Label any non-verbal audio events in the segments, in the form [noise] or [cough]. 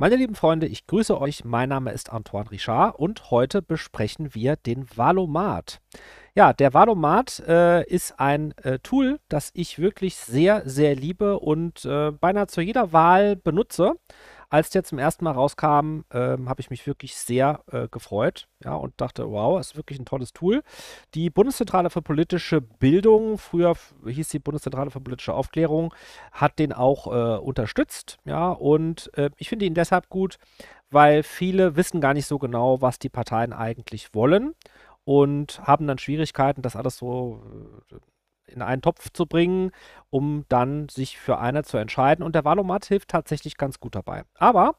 Meine lieben Freunde, ich grüße euch. Mein Name ist Antoine Richard und heute besprechen wir den Valomat. Ja, der Valomat äh, ist ein äh, Tool, das ich wirklich sehr, sehr liebe und äh, beinahe zu jeder Wahl benutze. Als der zum ersten Mal rauskam, ähm, habe ich mich wirklich sehr äh, gefreut ja, und dachte, wow, ist wirklich ein tolles Tool. Die Bundeszentrale für politische Bildung, früher hieß die Bundeszentrale für politische Aufklärung, hat den auch äh, unterstützt. Ja, und äh, ich finde ihn deshalb gut, weil viele wissen gar nicht so genau, was die Parteien eigentlich wollen und haben dann Schwierigkeiten, das alles so äh, in einen Topf zu bringen, um dann sich für eine zu entscheiden. Und der Valomat hilft tatsächlich ganz gut dabei. Aber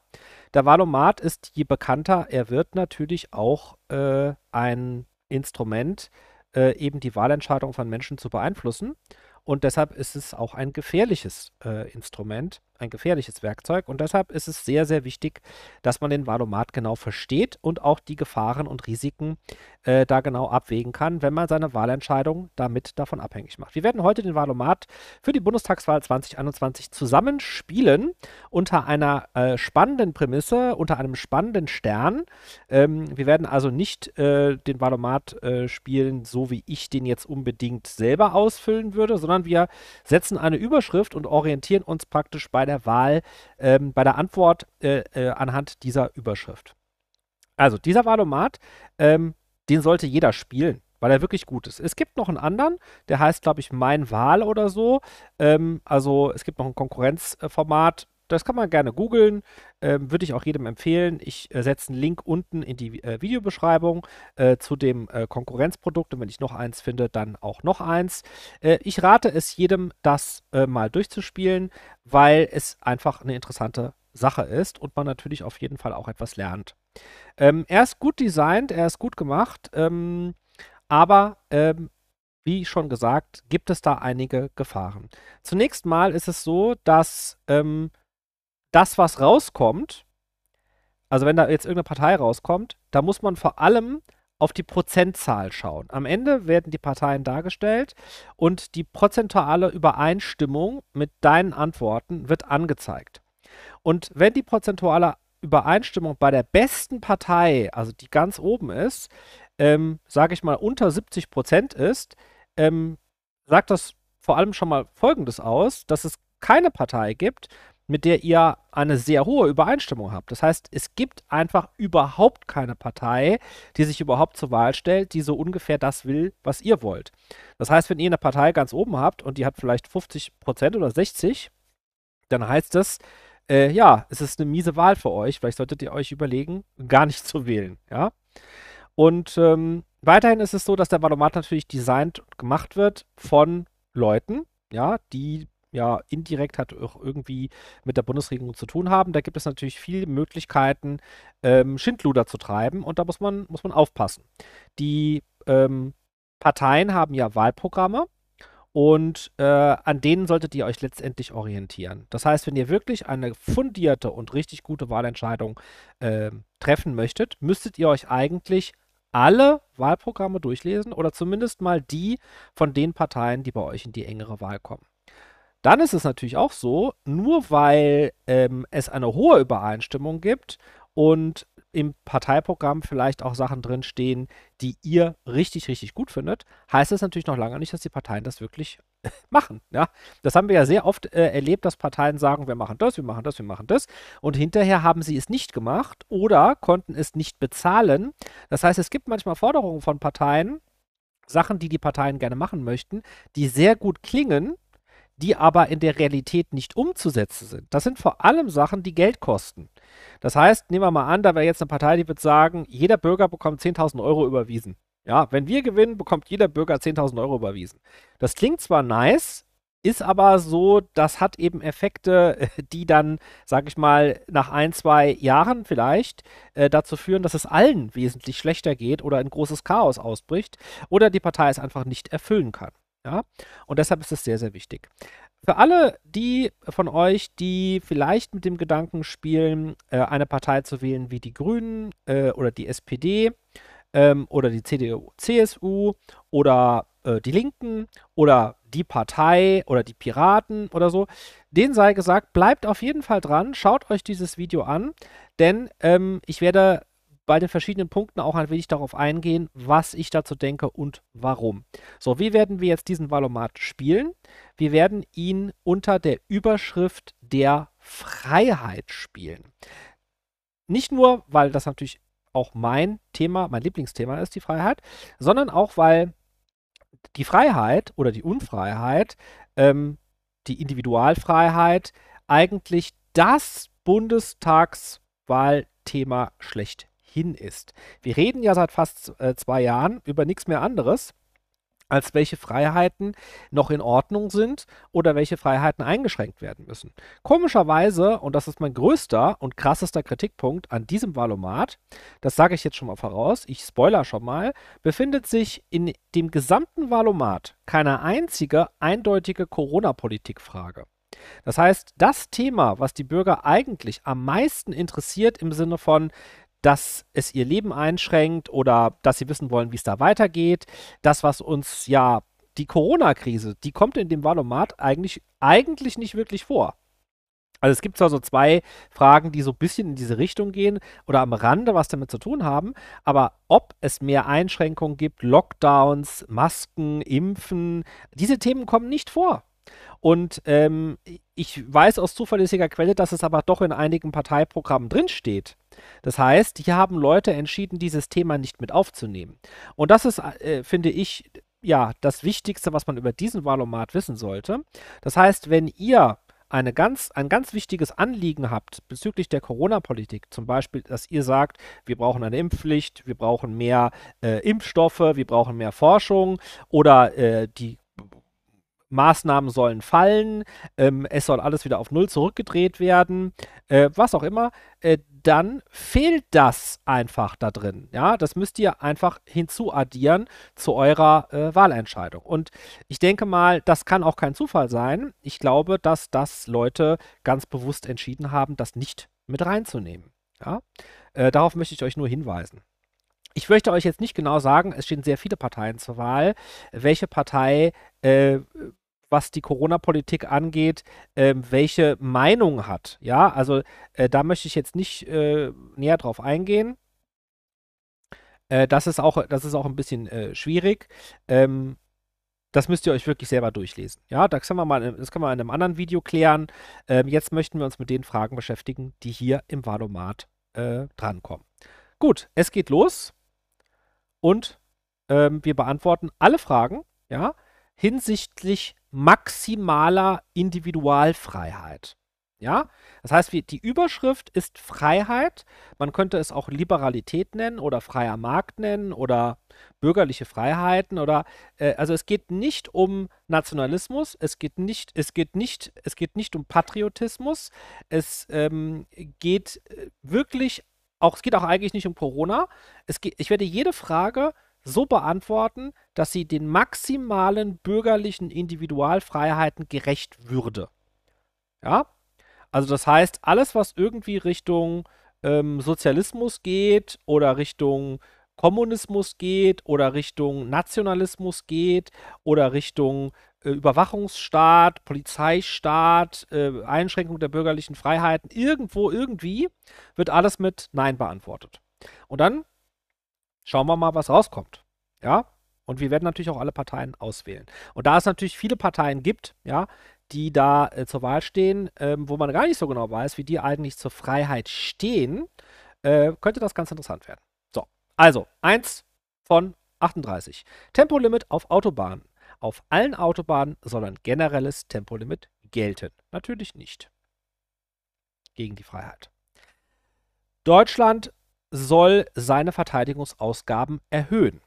der Valomat ist, je bekannter er wird, natürlich auch äh, ein Instrument, äh, eben die Wahlentscheidung von Menschen zu beeinflussen. Und deshalb ist es auch ein gefährliches äh, Instrument, ein gefährliches Werkzeug. Und deshalb ist es sehr, sehr wichtig, dass man den Valomat genau versteht und auch die Gefahren und Risiken äh, da genau abwägen kann, wenn man seine Wahlentscheidung damit davon abhängig macht. Wir werden heute den Valomat für die Bundestagswahl 2021 zusammenspielen unter einer äh, spannenden Prämisse, unter einem spannenden Stern. Ähm, wir werden also nicht äh, den Valomat äh, spielen, so wie ich den jetzt unbedingt selber ausfüllen würde, sondern wir setzen eine Überschrift und orientieren uns praktisch bei der der Wahl, ähm, bei der Antwort äh, äh, anhand dieser Überschrift. Also dieser Wahlomat, ähm, den sollte jeder spielen, weil er wirklich gut ist. Es gibt noch einen anderen, der heißt, glaube ich, Mein Wahl oder so. Ähm, also es gibt noch ein Konkurrenzformat, das kann man gerne googeln, ähm, würde ich auch jedem empfehlen. Ich äh, setze einen Link unten in die äh, Videobeschreibung äh, zu dem äh, Konkurrenzprodukt und wenn ich noch eins finde, dann auch noch eins. Äh, ich rate es jedem, das äh, mal durchzuspielen, weil es einfach eine interessante Sache ist und man natürlich auf jeden Fall auch etwas lernt. Ähm, er ist gut designt, er ist gut gemacht, ähm, aber ähm, wie schon gesagt, gibt es da einige Gefahren. Zunächst mal ist es so, dass ähm, das, was rauskommt, also wenn da jetzt irgendeine Partei rauskommt, da muss man vor allem auf die Prozentzahl schauen. Am Ende werden die Parteien dargestellt und die prozentuale Übereinstimmung mit deinen Antworten wird angezeigt. Und wenn die prozentuale Übereinstimmung bei der besten Partei, also die ganz oben ist, ähm, sage ich mal unter 70 Prozent ist, ähm, sagt das vor allem schon mal Folgendes aus, dass es keine Partei gibt, mit der ihr eine sehr hohe Übereinstimmung habt. Das heißt, es gibt einfach überhaupt keine Partei, die sich überhaupt zur Wahl stellt, die so ungefähr das will, was ihr wollt. Das heißt, wenn ihr eine Partei ganz oben habt und die hat vielleicht 50 Prozent oder 60, dann heißt das, äh, ja, es ist eine miese Wahl für euch. Vielleicht solltet ihr euch überlegen, gar nicht zu wählen, ja. Und ähm, weiterhin ist es so, dass der Valomat natürlich designt und gemacht wird von Leuten, ja, die ja indirekt hat auch irgendwie mit der Bundesregierung zu tun haben. Da gibt es natürlich viele Möglichkeiten, ähm, Schindluder zu treiben und da muss man, muss man aufpassen. Die ähm, Parteien haben ja Wahlprogramme und äh, an denen solltet ihr euch letztendlich orientieren. Das heißt, wenn ihr wirklich eine fundierte und richtig gute Wahlentscheidung äh, treffen möchtet, müsstet ihr euch eigentlich alle Wahlprogramme durchlesen oder zumindest mal die von den Parteien, die bei euch in die engere Wahl kommen. Dann ist es natürlich auch so, nur weil ähm, es eine hohe Übereinstimmung gibt und im Parteiprogramm vielleicht auch Sachen drinstehen, die ihr richtig, richtig gut findet, heißt es natürlich noch lange nicht, dass die Parteien das wirklich [laughs] machen. Ja? Das haben wir ja sehr oft äh, erlebt, dass Parteien sagen, wir machen das, wir machen das, wir machen das. Und hinterher haben sie es nicht gemacht oder konnten es nicht bezahlen. Das heißt, es gibt manchmal Forderungen von Parteien, Sachen, die die Parteien gerne machen möchten, die sehr gut klingen, die aber in der Realität nicht umzusetzen sind. Das sind vor allem Sachen, die Geld kosten. Das heißt, nehmen wir mal an, da wäre jetzt eine Partei, die wird sagen, jeder Bürger bekommt 10.000 Euro überwiesen. Ja, wenn wir gewinnen, bekommt jeder Bürger 10.000 Euro überwiesen. Das klingt zwar nice, ist aber so, das hat eben Effekte, [laughs] die dann, sag ich mal, nach ein, zwei Jahren vielleicht äh, dazu führen, dass es allen wesentlich schlechter geht oder ein großes Chaos ausbricht oder die Partei es einfach nicht erfüllen kann. Ja? Und deshalb ist es sehr, sehr wichtig. Für alle die von euch, die vielleicht mit dem Gedanken spielen, äh, eine Partei zu wählen wie die Grünen äh, oder die SPD ähm, oder die CDU, CSU oder äh, die Linken oder die Partei oder die Piraten oder so, denen sei gesagt, bleibt auf jeden Fall dran, schaut euch dieses Video an, denn ähm, ich werde bei den verschiedenen Punkten auch ein wenig darauf eingehen, was ich dazu denke und warum. So, wie werden wir jetzt diesen Valomat spielen? Wir werden ihn unter der Überschrift der Freiheit spielen. Nicht nur, weil das natürlich auch mein Thema, mein Lieblingsthema ist, die Freiheit, sondern auch, weil die Freiheit oder die Unfreiheit, ähm, die Individualfreiheit eigentlich das Bundestagswahlthema schlechthin ist. Wir reden ja seit fast äh, zwei Jahren über nichts mehr anderes als welche Freiheiten noch in Ordnung sind oder welche Freiheiten eingeschränkt werden müssen. Komischerweise, und das ist mein größter und krassester Kritikpunkt an diesem Valomat, das sage ich jetzt schon mal voraus, ich spoiler schon mal, befindet sich in dem gesamten Valomat keine einzige eindeutige Corona-Politik-Frage. Das heißt, das Thema, was die Bürger eigentlich am meisten interessiert im Sinne von, dass es ihr Leben einschränkt oder dass sie wissen wollen, wie es da weitergeht. Das, was uns ja die Corona-Krise, die kommt in dem Valomat eigentlich, eigentlich nicht wirklich vor. Also es gibt zwar so zwei Fragen, die so ein bisschen in diese Richtung gehen oder am Rande was damit zu tun haben, aber ob es mehr Einschränkungen gibt, Lockdowns, Masken, Impfen, diese Themen kommen nicht vor. Und ähm, ich weiß aus zuverlässiger Quelle, dass es aber doch in einigen Parteiprogrammen drinsteht. Das heißt, hier haben Leute entschieden, dieses Thema nicht mit aufzunehmen. Und das ist, äh, finde ich, ja, das Wichtigste, was man über diesen Wahlomat wissen sollte. Das heißt, wenn ihr eine ganz, ein ganz wichtiges Anliegen habt bezüglich der Corona-Politik, zum Beispiel, dass ihr sagt, wir brauchen eine Impfpflicht, wir brauchen mehr äh, Impfstoffe, wir brauchen mehr Forschung oder äh, die Maßnahmen sollen fallen, ähm, es soll alles wieder auf Null zurückgedreht werden, äh, was auch immer, äh, dann fehlt das einfach da drin. Ja, das müsst ihr einfach hinzuaddieren zu eurer äh, Wahlentscheidung. Und ich denke mal, das kann auch kein Zufall sein. Ich glaube, dass das Leute ganz bewusst entschieden haben, das nicht mit reinzunehmen. Ja, äh, darauf möchte ich euch nur hinweisen. Ich möchte euch jetzt nicht genau sagen, es stehen sehr viele Parteien zur Wahl, welche Partei äh, was die Corona-Politik angeht, äh, welche Meinung hat. Ja, also äh, da möchte ich jetzt nicht äh, näher drauf eingehen. Äh, das, ist auch, das ist auch ein bisschen äh, schwierig. Ähm, das müsst ihr euch wirklich selber durchlesen. Ja, das können wir mal, das können wir in einem anderen Video klären. Ähm, jetzt möchten wir uns mit den Fragen beschäftigen, die hier im Valomat äh, drankommen. Gut, es geht los und ähm, wir beantworten alle Fragen, ja, hinsichtlich maximaler Individualfreiheit. Ja, das heißt, die Überschrift ist Freiheit. Man könnte es auch Liberalität nennen oder freier Markt nennen oder bürgerliche Freiheiten oder äh, also es geht nicht um Nationalismus, es geht nicht, es geht nicht, es geht nicht um Patriotismus, es ähm, geht äh, wirklich auch, es geht auch eigentlich nicht um Corona. Es geht, ich werde jede Frage so beantworten, dass sie den maximalen bürgerlichen Individualfreiheiten gerecht würde. Ja? Also das heißt, alles, was irgendwie Richtung ähm, Sozialismus geht oder Richtung Kommunismus geht oder Richtung Nationalismus geht oder Richtung äh, Überwachungsstaat, Polizeistaat, äh, Einschränkung der bürgerlichen Freiheiten, irgendwo, irgendwie, wird alles mit Nein beantwortet. Und dann Schauen wir mal, was rauskommt. Ja, und wir werden natürlich auch alle Parteien auswählen. Und da es natürlich viele Parteien gibt, ja, die da äh, zur Wahl stehen, ähm, wo man gar nicht so genau weiß, wie die eigentlich zur Freiheit stehen, äh, könnte das ganz interessant werden. So, also, eins von 38. Tempolimit auf Autobahnen. Auf allen Autobahnen soll ein generelles Tempolimit gelten. Natürlich nicht. Gegen die Freiheit. Deutschland soll seine Verteidigungsausgaben erhöhen.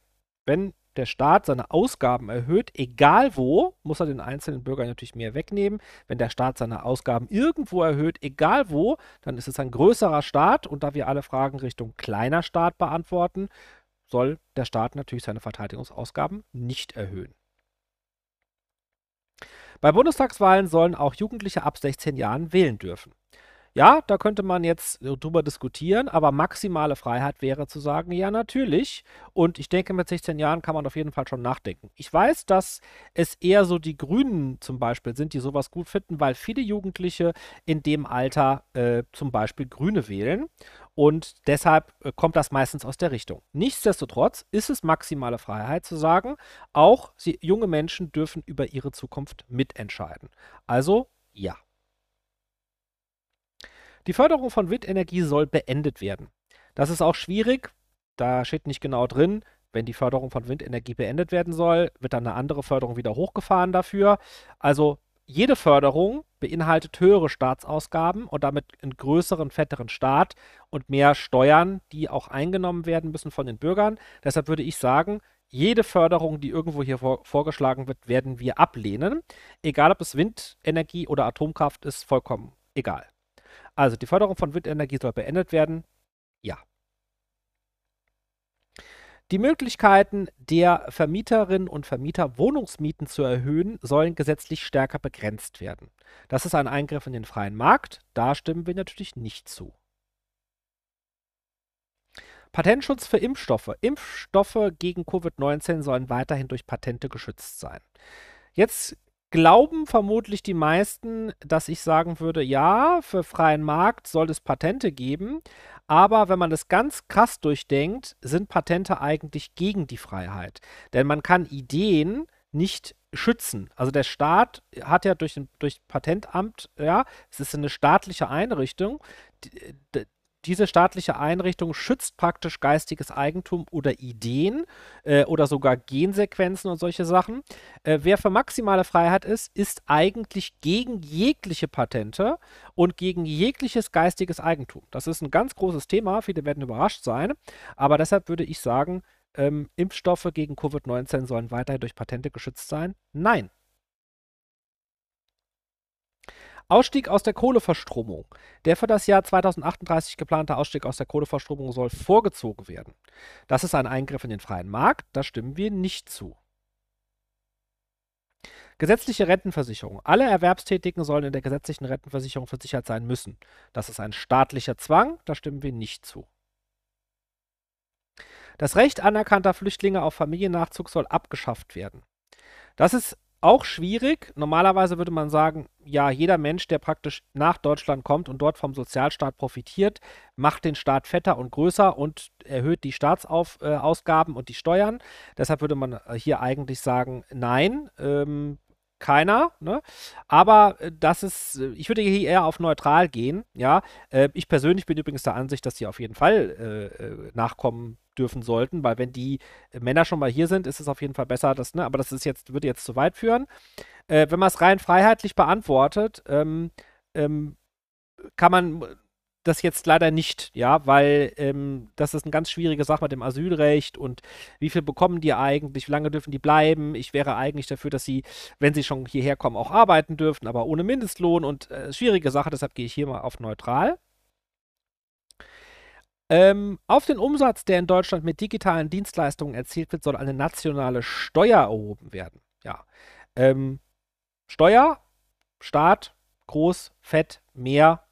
Wenn der Staat seine Ausgaben erhöht, egal wo, muss er den einzelnen Bürgern natürlich mehr wegnehmen. Wenn der Staat seine Ausgaben irgendwo erhöht, egal wo, dann ist es ein größerer Staat. Und da wir alle Fragen Richtung kleiner Staat beantworten, soll der Staat natürlich seine Verteidigungsausgaben nicht erhöhen. Bei Bundestagswahlen sollen auch Jugendliche ab 16 Jahren wählen dürfen. Ja, da könnte man jetzt drüber diskutieren, aber maximale Freiheit wäre zu sagen, ja, natürlich. Und ich denke, mit 16 Jahren kann man auf jeden Fall schon nachdenken. Ich weiß, dass es eher so die Grünen zum Beispiel sind, die sowas gut finden, weil viele Jugendliche in dem Alter äh, zum Beispiel Grüne wählen. Und deshalb äh, kommt das meistens aus der Richtung. Nichtsdestotrotz ist es maximale Freiheit zu sagen, auch sie, junge Menschen dürfen über ihre Zukunft mitentscheiden. Also ja. Die Förderung von Windenergie soll beendet werden. Das ist auch schwierig. Da steht nicht genau drin, wenn die Förderung von Windenergie beendet werden soll, wird dann eine andere Förderung wieder hochgefahren dafür. Also jede Förderung beinhaltet höhere Staatsausgaben und damit einen größeren, fetteren Staat und mehr Steuern, die auch eingenommen werden müssen von den Bürgern. Deshalb würde ich sagen, jede Förderung, die irgendwo hier vor, vorgeschlagen wird, werden wir ablehnen. Egal ob es Windenergie oder Atomkraft ist, vollkommen egal. Also die Förderung von Windenergie soll beendet werden. Ja. Die Möglichkeiten der Vermieterinnen und Vermieter, Wohnungsmieten zu erhöhen, sollen gesetzlich stärker begrenzt werden. Das ist ein Eingriff in den freien Markt. Da stimmen wir natürlich nicht zu. Patentschutz für Impfstoffe. Impfstoffe gegen Covid-19 sollen weiterhin durch Patente geschützt sein. Jetzt glauben vermutlich die meisten, dass ich sagen würde, ja, für freien Markt soll es Patente geben, aber wenn man das ganz krass durchdenkt, sind Patente eigentlich gegen die Freiheit. Denn man kann Ideen nicht schützen. Also der Staat hat ja durch, durch Patentamt, ja, es ist eine staatliche Einrichtung, die, diese staatliche Einrichtung schützt praktisch geistiges Eigentum oder Ideen äh, oder sogar Gensequenzen und solche Sachen. Äh, wer für maximale Freiheit ist, ist eigentlich gegen jegliche Patente und gegen jegliches geistiges Eigentum. Das ist ein ganz großes Thema, viele werden überrascht sein, aber deshalb würde ich sagen, ähm, Impfstoffe gegen Covid-19 sollen weiterhin durch Patente geschützt sein? Nein, Ausstieg aus der Kohleverstromung. Der für das Jahr 2038 geplante Ausstieg aus der Kohleverstromung soll vorgezogen werden. Das ist ein Eingriff in den freien Markt, da stimmen wir nicht zu. Gesetzliche Rentenversicherung. Alle Erwerbstätigen sollen in der gesetzlichen Rentenversicherung versichert sein müssen. Das ist ein staatlicher Zwang, da stimmen wir nicht zu. Das Recht anerkannter Flüchtlinge auf Familiennachzug soll abgeschafft werden. Das ist auch schwierig. Normalerweise würde man sagen, ja, jeder Mensch, der praktisch nach Deutschland kommt und dort vom Sozialstaat profitiert, macht den Staat fetter und größer und erhöht die Staatsausgaben äh, und die Steuern. Deshalb würde man hier eigentlich sagen, nein, ähm, keiner, ne? Aber äh, das ist, äh, ich würde hier eher auf neutral gehen, ja. Äh, ich persönlich bin übrigens der Ansicht, dass sie auf jeden Fall äh, äh nachkommen dürfen sollten, weil wenn die Männer schon mal hier sind, ist es auf jeden Fall besser, dass, ne, aber das ist jetzt, würde jetzt zu weit führen. Äh, wenn man es rein freiheitlich beantwortet, ähm, ähm, kann man das jetzt leider nicht, ja, weil ähm, das ist eine ganz schwierige Sache mit dem Asylrecht und wie viel bekommen die eigentlich, wie lange dürfen die bleiben. Ich wäre eigentlich dafür, dass sie, wenn sie schon hierher kommen, auch arbeiten dürfen, aber ohne Mindestlohn und äh, schwierige Sache, deshalb gehe ich hier mal auf neutral. Ähm, auf den Umsatz, der in Deutschland mit digitalen Dienstleistungen erzielt wird, soll eine nationale Steuer erhoben werden. Ja. Ähm, Steuer, Staat, groß, fett, mehr,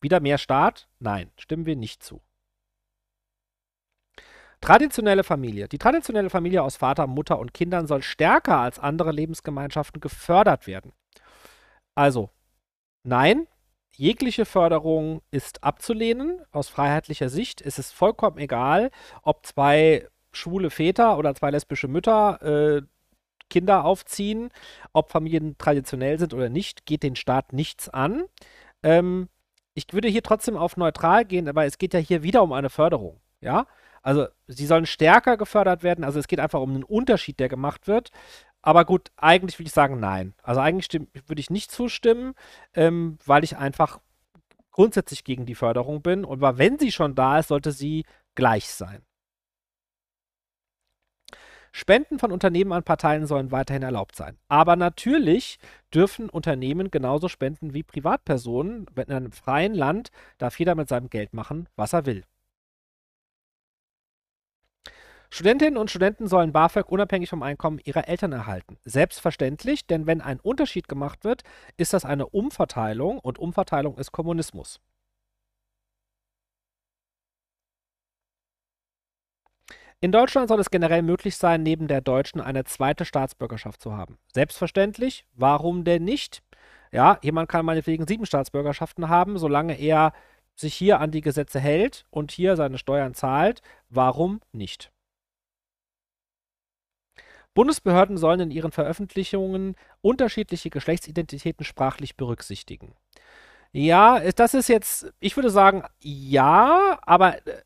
wieder mehr Staat? Nein, stimmen wir nicht zu. Traditionelle Familie. Die traditionelle Familie aus Vater, Mutter und Kindern soll stärker als andere Lebensgemeinschaften gefördert werden. Also, nein, jegliche Förderung ist abzulehnen. Aus freiheitlicher Sicht ist es vollkommen egal, ob zwei schwule Väter oder zwei lesbische Mütter äh, Kinder aufziehen, ob Familien traditionell sind oder nicht, geht den Staat nichts an. Ähm, ich würde hier trotzdem auf neutral gehen, aber es geht ja hier wieder um eine Förderung. Ja, also sie sollen stärker gefördert werden. Also es geht einfach um einen Unterschied, der gemacht wird. Aber gut, eigentlich würde ich sagen, nein. Also eigentlich würde ich nicht zustimmen, ähm, weil ich einfach grundsätzlich gegen die Förderung bin. Und wenn sie schon da ist, sollte sie gleich sein. Spenden von Unternehmen an Parteien sollen weiterhin erlaubt sein. Aber natürlich dürfen Unternehmen genauso spenden wie Privatpersonen. In einem freien Land darf jeder mit seinem Geld machen, was er will. Studentinnen und Studenten sollen BAföG unabhängig vom Einkommen ihrer Eltern erhalten. Selbstverständlich, denn wenn ein Unterschied gemacht wird, ist das eine Umverteilung und Umverteilung ist Kommunismus. In Deutschland soll es generell möglich sein, neben der deutschen eine zweite Staatsbürgerschaft zu haben. Selbstverständlich, warum denn nicht? Ja, jemand kann meinetwegen sieben Staatsbürgerschaften haben, solange er sich hier an die Gesetze hält und hier seine Steuern zahlt. Warum nicht? Bundesbehörden sollen in ihren Veröffentlichungen unterschiedliche Geschlechtsidentitäten sprachlich berücksichtigen. Ja, das ist jetzt, ich würde sagen, ja, aber äh,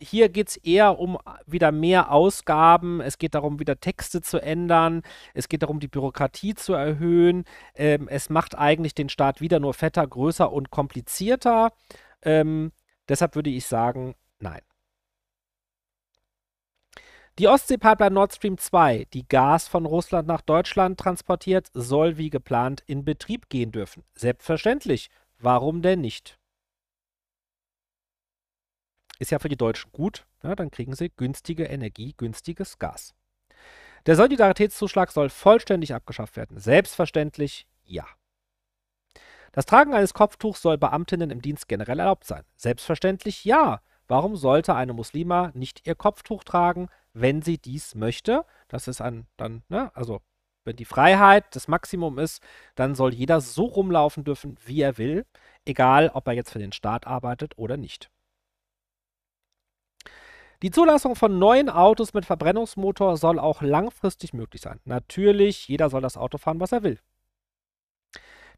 hier geht es eher um wieder mehr Ausgaben. Es geht darum, wieder Texte zu ändern. Es geht darum, die Bürokratie zu erhöhen. Ähm, es macht eigentlich den Staat wieder nur fetter, größer und komplizierter. Ähm, deshalb würde ich sagen, nein. Die Ostseepipeline Nord Stream 2, die Gas von Russland nach Deutschland transportiert, soll wie geplant in Betrieb gehen dürfen. Selbstverständlich. Warum denn nicht? Ist ja für die Deutschen gut. Ja, dann kriegen sie günstige Energie, günstiges Gas. Der Solidaritätszuschlag soll vollständig abgeschafft werden. Selbstverständlich ja. Das Tragen eines Kopftuchs soll Beamtinnen im Dienst generell erlaubt sein. Selbstverständlich ja. Warum sollte eine Muslima nicht ihr Kopftuch tragen? Wenn sie dies möchte. Das ist ein, dann, ne, also wenn die Freiheit das Maximum ist, dann soll jeder so rumlaufen dürfen, wie er will, egal ob er jetzt für den Staat arbeitet oder nicht. Die Zulassung von neuen Autos mit Verbrennungsmotor soll auch langfristig möglich sein. Natürlich, jeder soll das Auto fahren, was er will.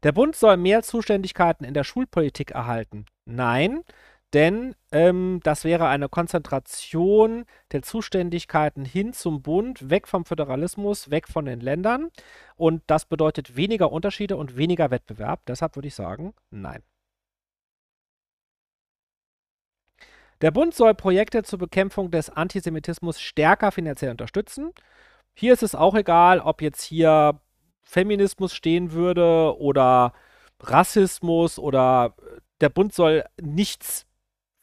Der Bund soll mehr Zuständigkeiten in der Schulpolitik erhalten. Nein, denn ähm, das wäre eine Konzentration der Zuständigkeiten hin zum Bund, weg vom Föderalismus, weg von den Ländern. Und das bedeutet weniger Unterschiede und weniger Wettbewerb. Deshalb würde ich sagen, nein. Der Bund soll Projekte zur Bekämpfung des Antisemitismus stärker finanziell unterstützen. Hier ist es auch egal, ob jetzt hier Feminismus stehen würde oder Rassismus oder äh, der Bund soll nichts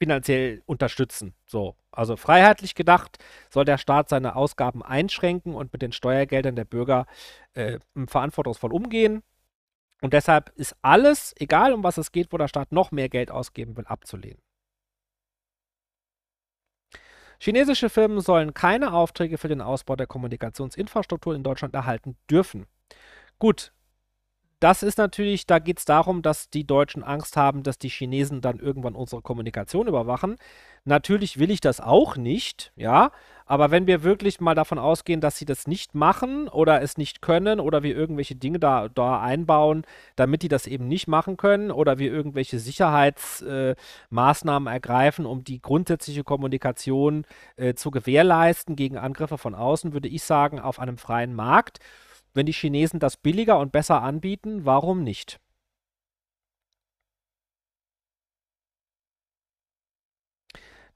finanziell unterstützen. So, also freiheitlich gedacht soll der Staat seine Ausgaben einschränken und mit den Steuergeldern der Bürger äh, verantwortungsvoll umgehen. Und deshalb ist alles, egal um was es geht, wo der Staat noch mehr Geld ausgeben will, abzulehnen. Chinesische Firmen sollen keine Aufträge für den Ausbau der Kommunikationsinfrastruktur in Deutschland erhalten dürfen. Gut, das ist natürlich, da geht es darum, dass die Deutschen Angst haben, dass die Chinesen dann irgendwann unsere Kommunikation überwachen. Natürlich will ich das auch nicht, ja. Aber wenn wir wirklich mal davon ausgehen, dass sie das nicht machen oder es nicht können oder wir irgendwelche Dinge da, da einbauen, damit die das eben nicht machen können oder wir irgendwelche Sicherheitsmaßnahmen äh, ergreifen, um die grundsätzliche Kommunikation äh, zu gewährleisten gegen Angriffe von außen, würde ich sagen, auf einem freien Markt wenn die Chinesen das billiger und besser anbieten, warum nicht?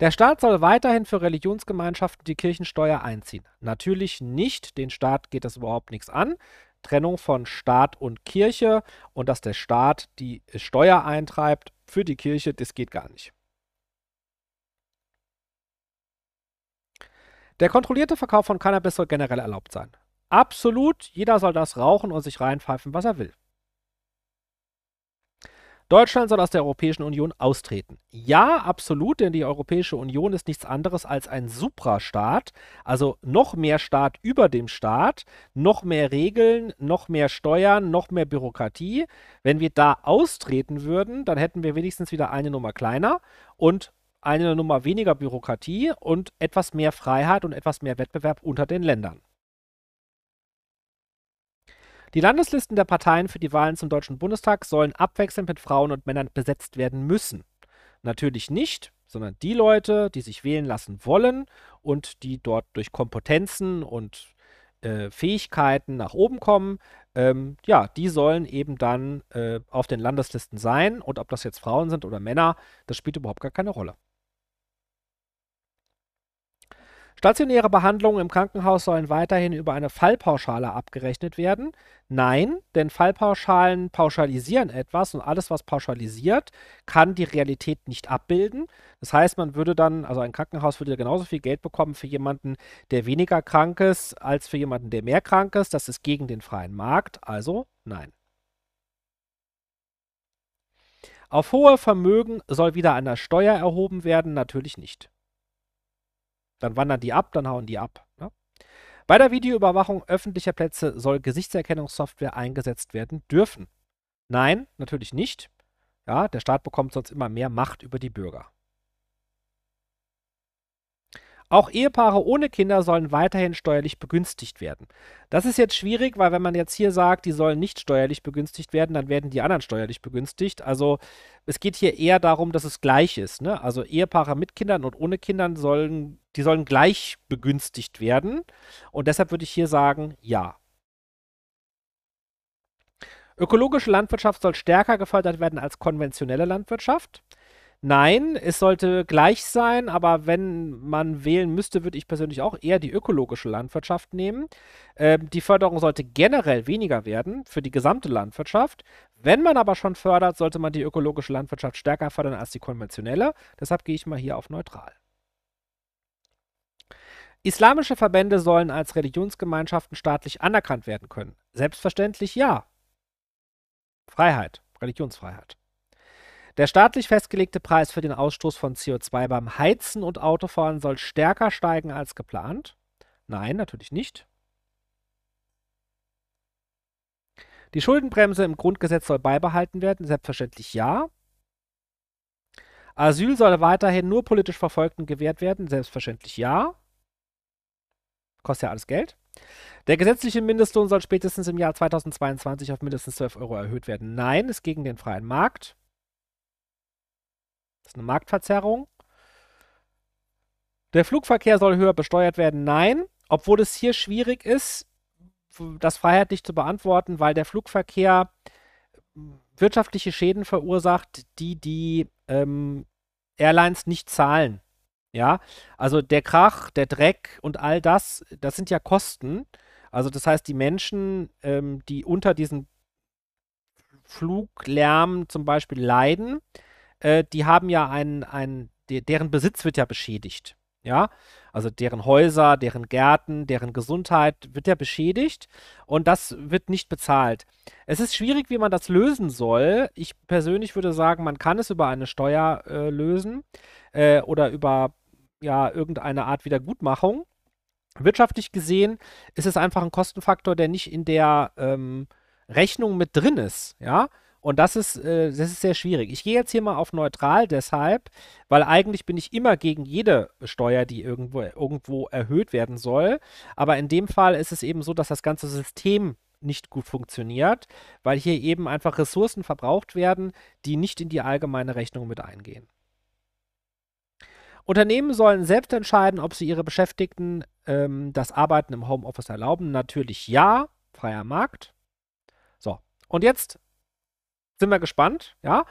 Der Staat soll weiterhin für Religionsgemeinschaften die Kirchensteuer einziehen. Natürlich nicht, den Staat geht das überhaupt nichts an. Trennung von Staat und Kirche und dass der Staat die Steuer eintreibt für die Kirche, das geht gar nicht. Der kontrollierte Verkauf von Cannabis soll generell erlaubt sein. Absolut, jeder soll das rauchen und sich reinpfeifen, was er will. Deutschland soll aus der Europäischen Union austreten. Ja, absolut, denn die Europäische Union ist nichts anderes als ein Suprastaat, also noch mehr Staat über dem Staat, noch mehr Regeln, noch mehr Steuern, noch mehr Bürokratie. Wenn wir da austreten würden, dann hätten wir wenigstens wieder eine Nummer kleiner und eine Nummer weniger Bürokratie und etwas mehr Freiheit und etwas mehr Wettbewerb unter den Ländern. Die Landeslisten der Parteien für die Wahlen zum Deutschen Bundestag sollen abwechselnd mit Frauen und Männern besetzt werden müssen. Natürlich nicht, sondern die Leute, die sich wählen lassen wollen und die dort durch Kompetenzen und äh, Fähigkeiten nach oben kommen, ähm, ja, die sollen eben dann äh, auf den Landeslisten sein. Und ob das jetzt Frauen sind oder Männer, das spielt überhaupt gar keine Rolle. Stationäre Behandlungen im Krankenhaus sollen weiterhin über eine Fallpauschale abgerechnet werden. Nein, denn Fallpauschalen pauschalisieren etwas und alles, was pauschalisiert, kann die Realität nicht abbilden. Das heißt, man würde dann, also ein Krankenhaus würde genauso viel Geld bekommen für jemanden, der weniger krank ist, als für jemanden, der mehr krank ist. Das ist gegen den freien Markt, also nein. Auf hohe Vermögen soll wieder eine Steuer erhoben werden, natürlich nicht. Dann wandern die ab, dann hauen die ab. Ne? Bei der Videoüberwachung öffentlicher Plätze soll Gesichtserkennungssoftware eingesetzt werden dürfen. Nein, natürlich nicht. Ja, der Staat bekommt sonst immer mehr Macht über die Bürger. Auch Ehepaare ohne Kinder sollen weiterhin steuerlich begünstigt werden. Das ist jetzt schwierig, weil wenn man jetzt hier sagt, die sollen nicht steuerlich begünstigt werden, dann werden die anderen steuerlich begünstigt. Also es geht hier eher darum, dass es gleich ist. Ne? Also Ehepaare mit Kindern und ohne Kindern sollen, die sollen gleich begünstigt werden. Und deshalb würde ich hier sagen, ja. Ökologische Landwirtschaft soll stärker gefördert werden als konventionelle Landwirtschaft. Nein, es sollte gleich sein, aber wenn man wählen müsste, würde ich persönlich auch eher die ökologische Landwirtschaft nehmen. Ähm, die Förderung sollte generell weniger werden für die gesamte Landwirtschaft. Wenn man aber schon fördert, sollte man die ökologische Landwirtschaft stärker fördern als die konventionelle. Deshalb gehe ich mal hier auf neutral. Islamische Verbände sollen als Religionsgemeinschaften staatlich anerkannt werden können. Selbstverständlich ja. Freiheit, Religionsfreiheit. Der staatlich festgelegte Preis für den Ausstoß von CO2 beim Heizen und Autofahren soll stärker steigen als geplant. Nein, natürlich nicht. Die Schuldenbremse im Grundgesetz soll beibehalten werden. Selbstverständlich ja. Asyl soll weiterhin nur politisch Verfolgten gewährt werden. Selbstverständlich ja. Kostet ja alles Geld. Der gesetzliche Mindestlohn soll spätestens im Jahr 2022 auf mindestens 12 Euro erhöht werden. Nein, ist gegen den freien Markt. Das ist eine Marktverzerrung. Der Flugverkehr soll höher besteuert werden? Nein, obwohl es hier schwierig ist, das freiheitlich zu beantworten, weil der Flugverkehr wirtschaftliche Schäden verursacht, die die ähm, Airlines nicht zahlen. Ja, also der Krach, der Dreck und all das, das sind ja Kosten. Also das heißt, die Menschen, ähm, die unter diesem Fluglärm zum Beispiel leiden, äh, die haben ja einen, einen, deren Besitz wird ja beschädigt. Ja, also deren Häuser, deren Gärten, deren Gesundheit wird ja beschädigt und das wird nicht bezahlt. Es ist schwierig, wie man das lösen soll. Ich persönlich würde sagen, man kann es über eine Steuer äh, lösen äh, oder über ja irgendeine Art Wiedergutmachung. Wirtschaftlich gesehen ist es einfach ein Kostenfaktor, der nicht in der ähm, Rechnung mit drin ist. Ja, und das ist, äh, das ist sehr schwierig. Ich gehe jetzt hier mal auf neutral deshalb, weil eigentlich bin ich immer gegen jede Steuer, die irgendwo, irgendwo erhöht werden soll. Aber in dem Fall ist es eben so, dass das ganze System nicht gut funktioniert, weil hier eben einfach Ressourcen verbraucht werden, die nicht in die allgemeine Rechnung mit eingehen. Unternehmen sollen selbst entscheiden, ob sie ihre Beschäftigten ähm, das Arbeiten im Homeoffice erlauben. Natürlich ja, freier Markt. So, und jetzt sind wir gespannt, ja.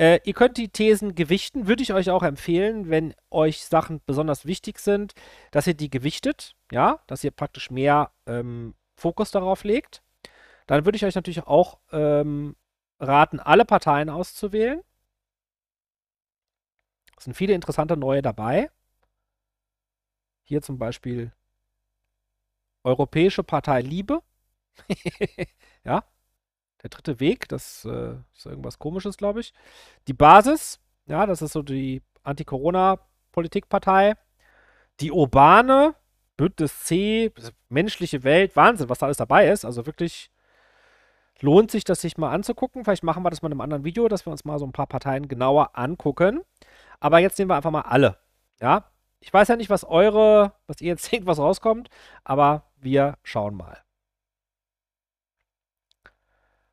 Äh, ihr könnt die Thesen gewichten, würde ich euch auch empfehlen, wenn euch Sachen besonders wichtig sind, dass ihr die gewichtet, ja, dass ihr praktisch mehr ähm, Fokus darauf legt. Dann würde ich euch natürlich auch ähm, raten, alle Parteien auszuwählen. Es sind viele interessante neue dabei. Hier zum Beispiel Europäische Partei Liebe. [laughs] ja, der dritte Weg, das äh, ist irgendwas komisches, glaube ich. Die Basis, ja, das ist so die Anti-Corona-Politikpartei. Die Urbane, Bündnis C, menschliche Welt, Wahnsinn, was da alles dabei ist. Also wirklich lohnt sich, das sich mal anzugucken. Vielleicht machen wir das mal in einem anderen Video, dass wir uns mal so ein paar Parteien genauer angucken. Aber jetzt nehmen wir einfach mal alle. Ja, ich weiß ja nicht, was eure, was ihr jetzt [laughs] denkt, was rauskommt, aber wir schauen mal.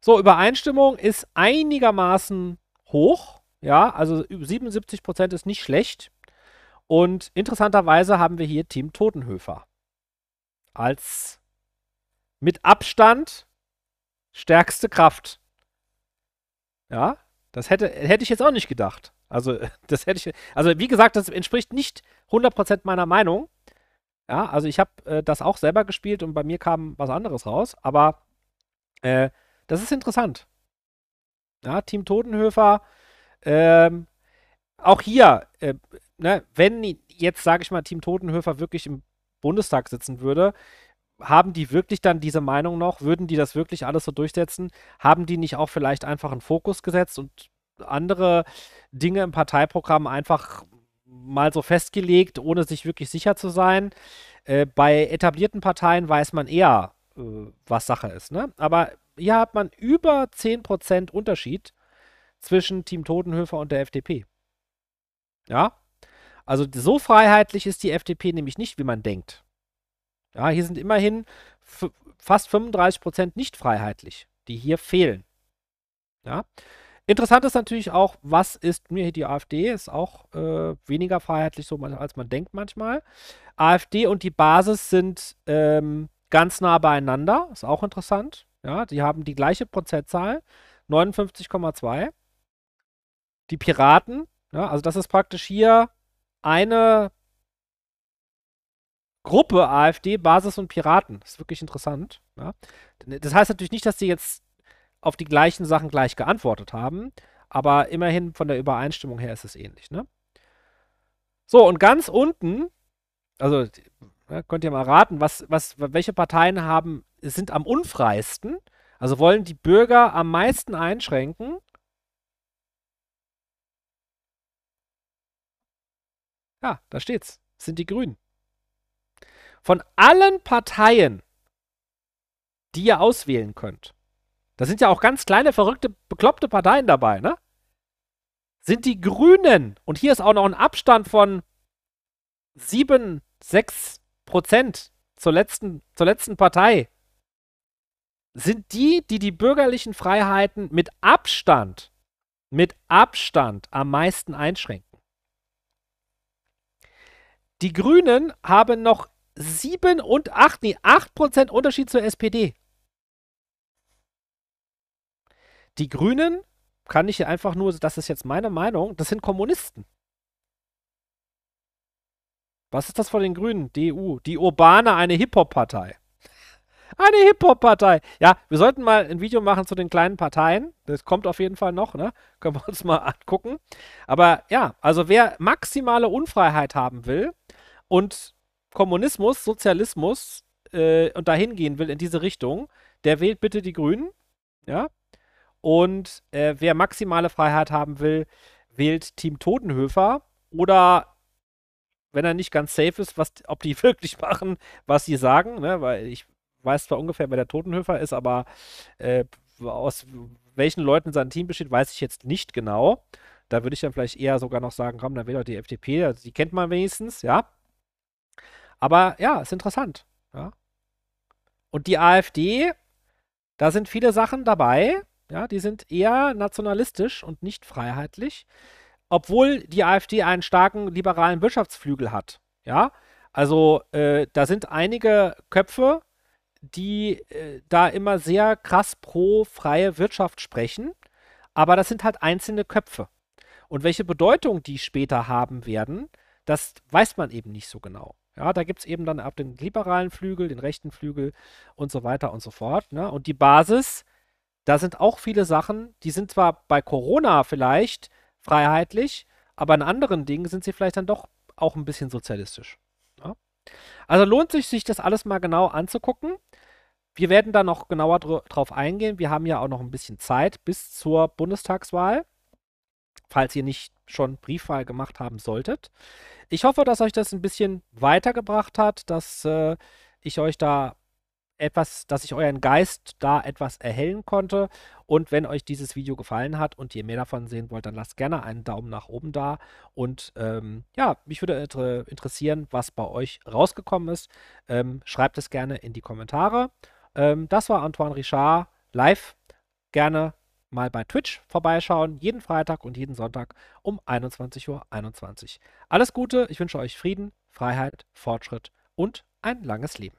So, Übereinstimmung ist einigermaßen hoch. Ja, also 77 Prozent ist nicht schlecht. Und interessanterweise haben wir hier Team Totenhöfer als mit Abstand stärkste Kraft. Ja, das hätte, hätte ich jetzt auch nicht gedacht. Also, [laughs] das hätte ich, also wie gesagt, das entspricht nicht 100% meiner Meinung. Ja, also ich habe äh, das auch selber gespielt und bei mir kam was anderes raus, aber äh, das ist interessant. Ja, Team Totenhöfer, ähm, auch hier, äh, ne, wenn jetzt, sage ich mal, Team Totenhöfer wirklich im Bundestag sitzen würde, haben die wirklich dann diese Meinung noch? Würden die das wirklich alles so durchsetzen? Haben die nicht auch vielleicht einfach einen Fokus gesetzt und andere Dinge im Parteiprogramm einfach mal so festgelegt, ohne sich wirklich sicher zu sein. Äh, bei etablierten Parteien weiß man eher, äh, was Sache ist. Ne? Aber hier hat man über 10% Unterschied zwischen Team Totenhöfer und der FDP. Ja, also so freiheitlich ist die FDP nämlich nicht, wie man denkt. Ja, hier sind immerhin fast 35% nicht freiheitlich, die hier fehlen. Ja. Interessant ist natürlich auch, was ist mir die AfD, ist auch äh, weniger freiheitlich, so als man denkt manchmal. AfD und die Basis sind ähm, ganz nah beieinander, ist auch interessant. Ja, die haben die gleiche Prozentzahl, 59,2. Die Piraten, ja, also das ist praktisch hier eine Gruppe AfD, Basis und Piraten. Das ist wirklich interessant. Ja. Das heißt natürlich nicht, dass sie jetzt auf die gleichen Sachen gleich geantwortet haben, aber immerhin von der Übereinstimmung her ist es ähnlich. Ne? So, und ganz unten, also ja, könnt ihr mal raten, was, was, welche Parteien haben, sind am unfreisten, also wollen die Bürger am meisten einschränken. Ja, da steht's. Das sind die Grünen. Von allen Parteien, die ihr auswählen könnt, da sind ja auch ganz kleine, verrückte, bekloppte Parteien dabei, ne? Sind die Grünen, und hier ist auch noch ein Abstand von 7, 6 Prozent zur letzten, zur letzten Partei, sind die, die die bürgerlichen Freiheiten mit Abstand, mit Abstand am meisten einschränken. Die Grünen haben noch 7 und 8, nee, 8% Unterschied zur SPD. Die Grünen, kann ich hier einfach nur, das ist jetzt meine Meinung, das sind Kommunisten. Was ist das von den Grünen? DU. Die Urbane, eine Hip-Hop-Partei. Eine Hip-Hop-Partei. Ja, wir sollten mal ein Video machen zu den kleinen Parteien. Das kommt auf jeden Fall noch, ne? Können wir uns mal [laughs] angucken. Aber ja, also wer maximale Unfreiheit haben will und Kommunismus, Sozialismus äh, und dahin gehen will in diese Richtung, der wählt bitte die Grünen. Ja. Und äh, wer maximale Freiheit haben will, wählt Team Totenhöfer. Oder wenn er nicht ganz safe ist, was, ob die [laughs] wirklich machen, was sie sagen, ne? weil ich weiß zwar ungefähr, wer der Totenhöfer ist, aber äh, aus welchen Leuten sein Team besteht, weiß ich jetzt nicht genau. Da würde ich dann vielleicht eher sogar noch sagen, komm, dann wählt doch die FDP, also die kennt man wenigstens, ja. Aber ja, ist interessant. Ja. Und die AfD, da sind viele Sachen dabei, ja, die sind eher nationalistisch und nicht freiheitlich, obwohl die AfD einen starken liberalen Wirtschaftsflügel hat. Ja, also äh, da sind einige Köpfe, die äh, da immer sehr krass pro freie Wirtschaft sprechen, aber das sind halt einzelne Köpfe. Und welche Bedeutung die später haben werden, das weiß man eben nicht so genau. Ja, da gibt es eben dann ab den liberalen Flügel, den rechten Flügel und so weiter und so fort. Ne? Und die Basis, da sind auch viele Sachen, die sind zwar bei Corona vielleicht freiheitlich, aber in anderen Dingen sind sie vielleicht dann doch auch ein bisschen sozialistisch. Ja? Also lohnt sich, sich das alles mal genau anzugucken. Wir werden da noch genauer dr drauf eingehen. Wir haben ja auch noch ein bisschen Zeit bis zur Bundestagswahl, falls ihr nicht schon Briefwahl gemacht haben solltet. Ich hoffe, dass euch das ein bisschen weitergebracht hat, dass äh, ich euch da etwas, dass ich euren Geist da etwas erhellen konnte. Und wenn euch dieses Video gefallen hat und ihr mehr davon sehen wollt, dann lasst gerne einen Daumen nach oben da. Und ähm, ja, mich würde inter interessieren, was bei euch rausgekommen ist. Ähm, schreibt es gerne in die Kommentare. Ähm, das war Antoine Richard live. Gerne mal bei Twitch vorbeischauen, jeden Freitag und jeden Sonntag um 21.21 Uhr. 21. Alles Gute, ich wünsche euch Frieden, Freiheit, Fortschritt und ein langes Leben.